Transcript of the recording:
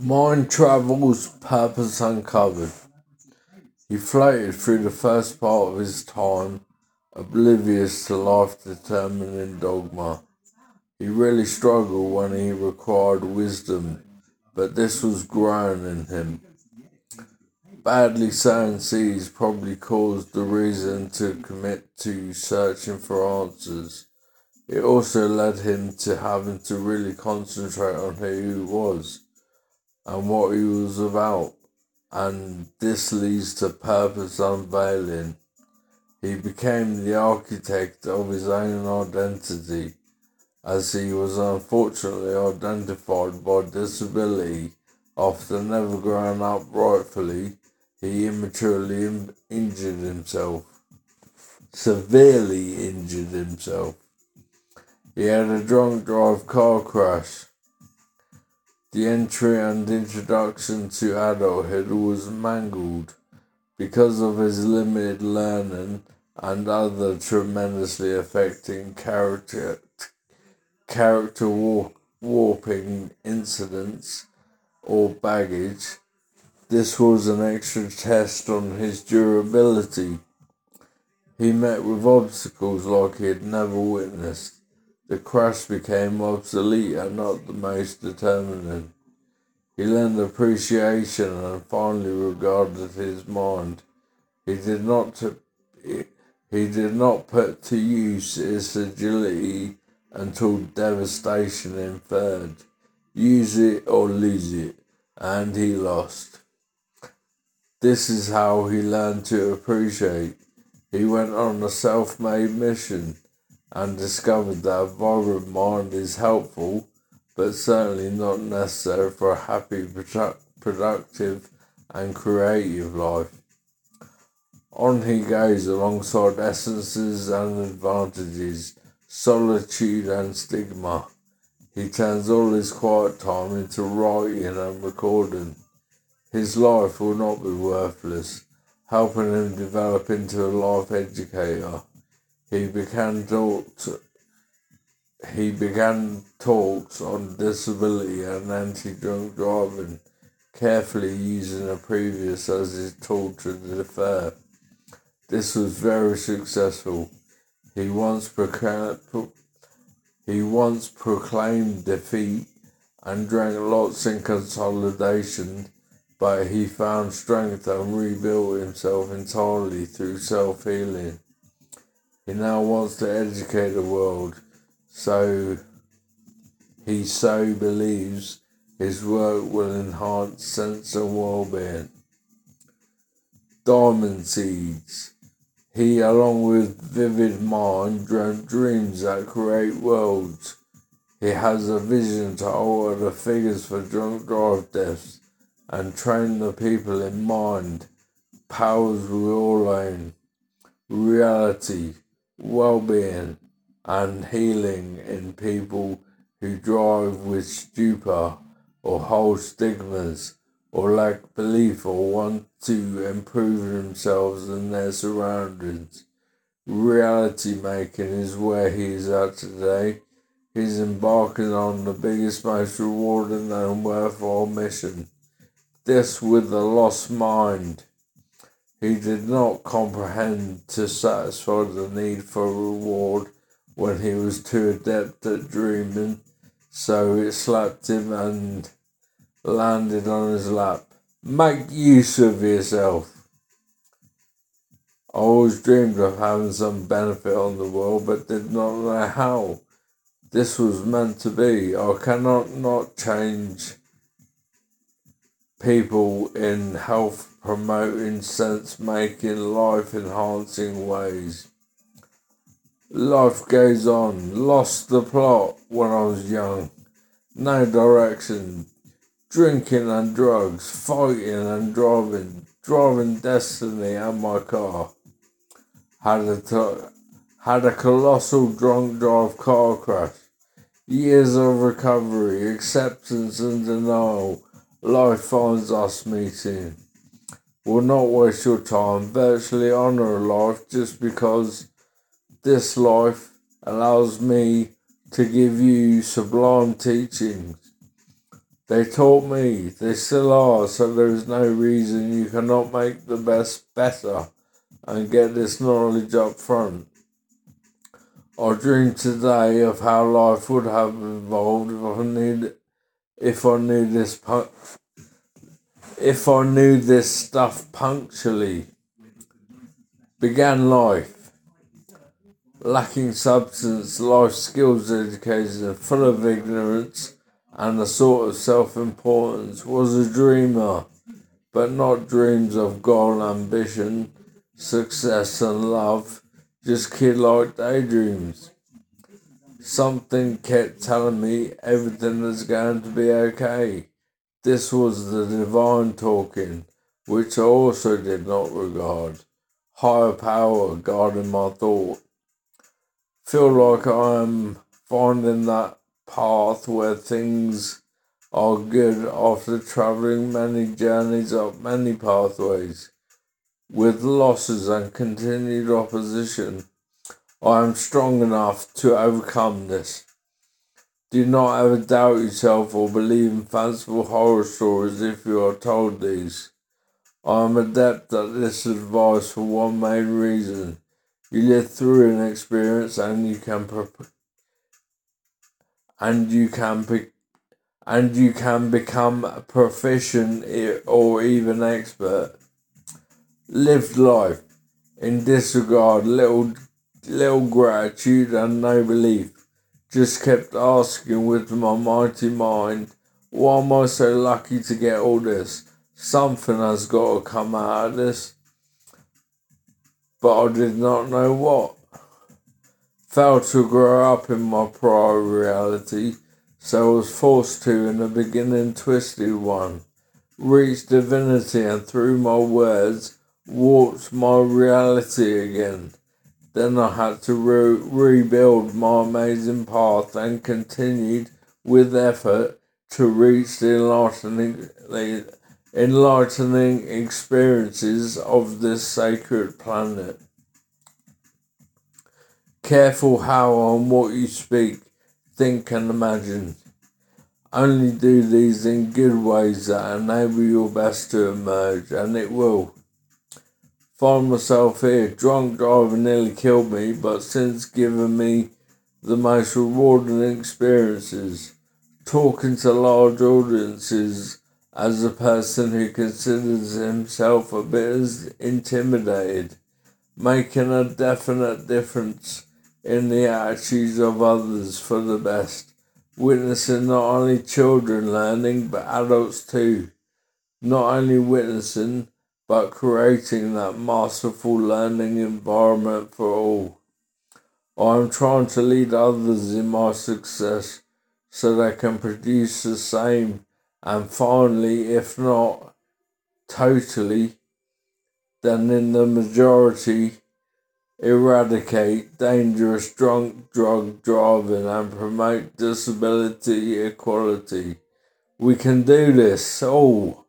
Mind Travels Purpose Uncovered. He floated through the first part of his time, oblivious to life determining dogma. He really struggled when he required wisdom, but this was grown in him. Badly sown seeds probably caused the reason to commit to searching for answers. It also led him to having to really concentrate on who he was and what he was about, and this leads to purpose unveiling. He became the architect of his own identity, as he was unfortunately identified by disability after never growing up rightfully he immaturely injured himself, severely injured himself. He had a drunk drive car crash. The entry and introduction to adulthood was mangled because of his limited learning and other tremendously affecting character character war, warping incidents or baggage this was an extra test on his durability. He met with obstacles like he had never witnessed. The crash became obsolete and not the most determining. He learned appreciation and finally regarded his mind. He did not to, he did not put to use his agility until devastation inferred. Use it or lose it, and he lost. This is how he learned to appreciate. He went on a self made mission and discovered that a vibrant mind is helpful, but certainly not necessary for a happy, productive, and creative life. On he goes alongside essences and advantages, solitude and stigma. He turns all his quiet time into writing and recording. His life will not be worthless, helping him develop into a life educator. He began talks, he began talks on disability and anti-drunk driving, carefully using a previous as his tool to defer. This was very successful. He once proclaimed, he once proclaimed defeat and drank lots in consolidation but he found strength and rebuilt himself entirely through self healing. He now wants to educate the world, so he so believes his work will enhance sense of well being. Diamond Seeds. He, along with vivid mind, dreamt dreams that create worlds. He has a vision to alter the figures for drunk drive deaths and train the people in mind, powers we all own, reality, well being, and healing in people who drive with stupor or hold stigmas or lack belief or want to improve themselves and their surroundings. Reality making is where he is at today. He's embarking on the biggest, most rewarding and worthwhile mission this with a lost mind. He did not comprehend to satisfy the need for reward when he was too adept at dreaming, so it slapped him and landed on his lap. Make use of yourself. I always dreamed of having some benefit on the world, but did not know how. This was meant to be. I cannot not change people in health promoting, sense making, life enhancing ways. Life goes on. Lost the plot when I was young. No direction. Drinking and drugs. Fighting and driving. Driving destiny and my car. Had a, t- had a colossal drunk drive car crash. Years of recovery, acceptance and denial life finds us meeting. Will not waste your time. Virtually honor life just because this life allows me to give you sublime teachings. They taught me, they still are, so there is no reason you cannot make the best better and get this knowledge up front. I dream today of how life would have evolved if I knew, if I knew this if I knew this stuff punctually. Began life, lacking substance, life skills education, full of ignorance and a sort of self importance, was a dreamer, but not dreams of goal, ambition, success, and love, just kid like daydreams. Something kept telling me everything is going to be okay. This was the divine talking, which I also did not regard. Higher power guiding my thought. Feel like I am finding that path where things are good after travelling many journeys up many pathways. With losses and continued opposition, I am strong enough to overcome this. Do not ever doubt yourself or believe in fanciful horror stories if you are told these. I am adept at this advice for one main reason. You live through an experience and you can pre- and you can be and you can become proficient or even expert. Lived life in disregard, little little gratitude and no belief just kept asking with my mighty mind, why am I so lucky to get all this? Something has got to come out of this. But I did not know what. Failed to grow up in my prior reality, so I was forced to, in the beginning, twisted one. Reach divinity and through my words, warped my reality again. Then I had to re- rebuild my amazing path and continued with effort to reach the enlightening, the enlightening experiences of this sacred planet. Careful how and what you speak, think, and imagine. Only do these in good ways that enable your best to emerge, and it will find myself here. Drunk driver nearly killed me, but since given me the most rewarding experiences. Talking to large audiences as a person who considers himself a bit intimidated, making a definite difference in the attitudes of others for the best, witnessing not only children learning but adults too, not only witnessing but creating that masterful learning environment for all. I am trying to lead others in my success so they can produce the same and finally, if not totally, then in the majority, eradicate dangerous drunk drug driving and promote disability equality. We can do this all.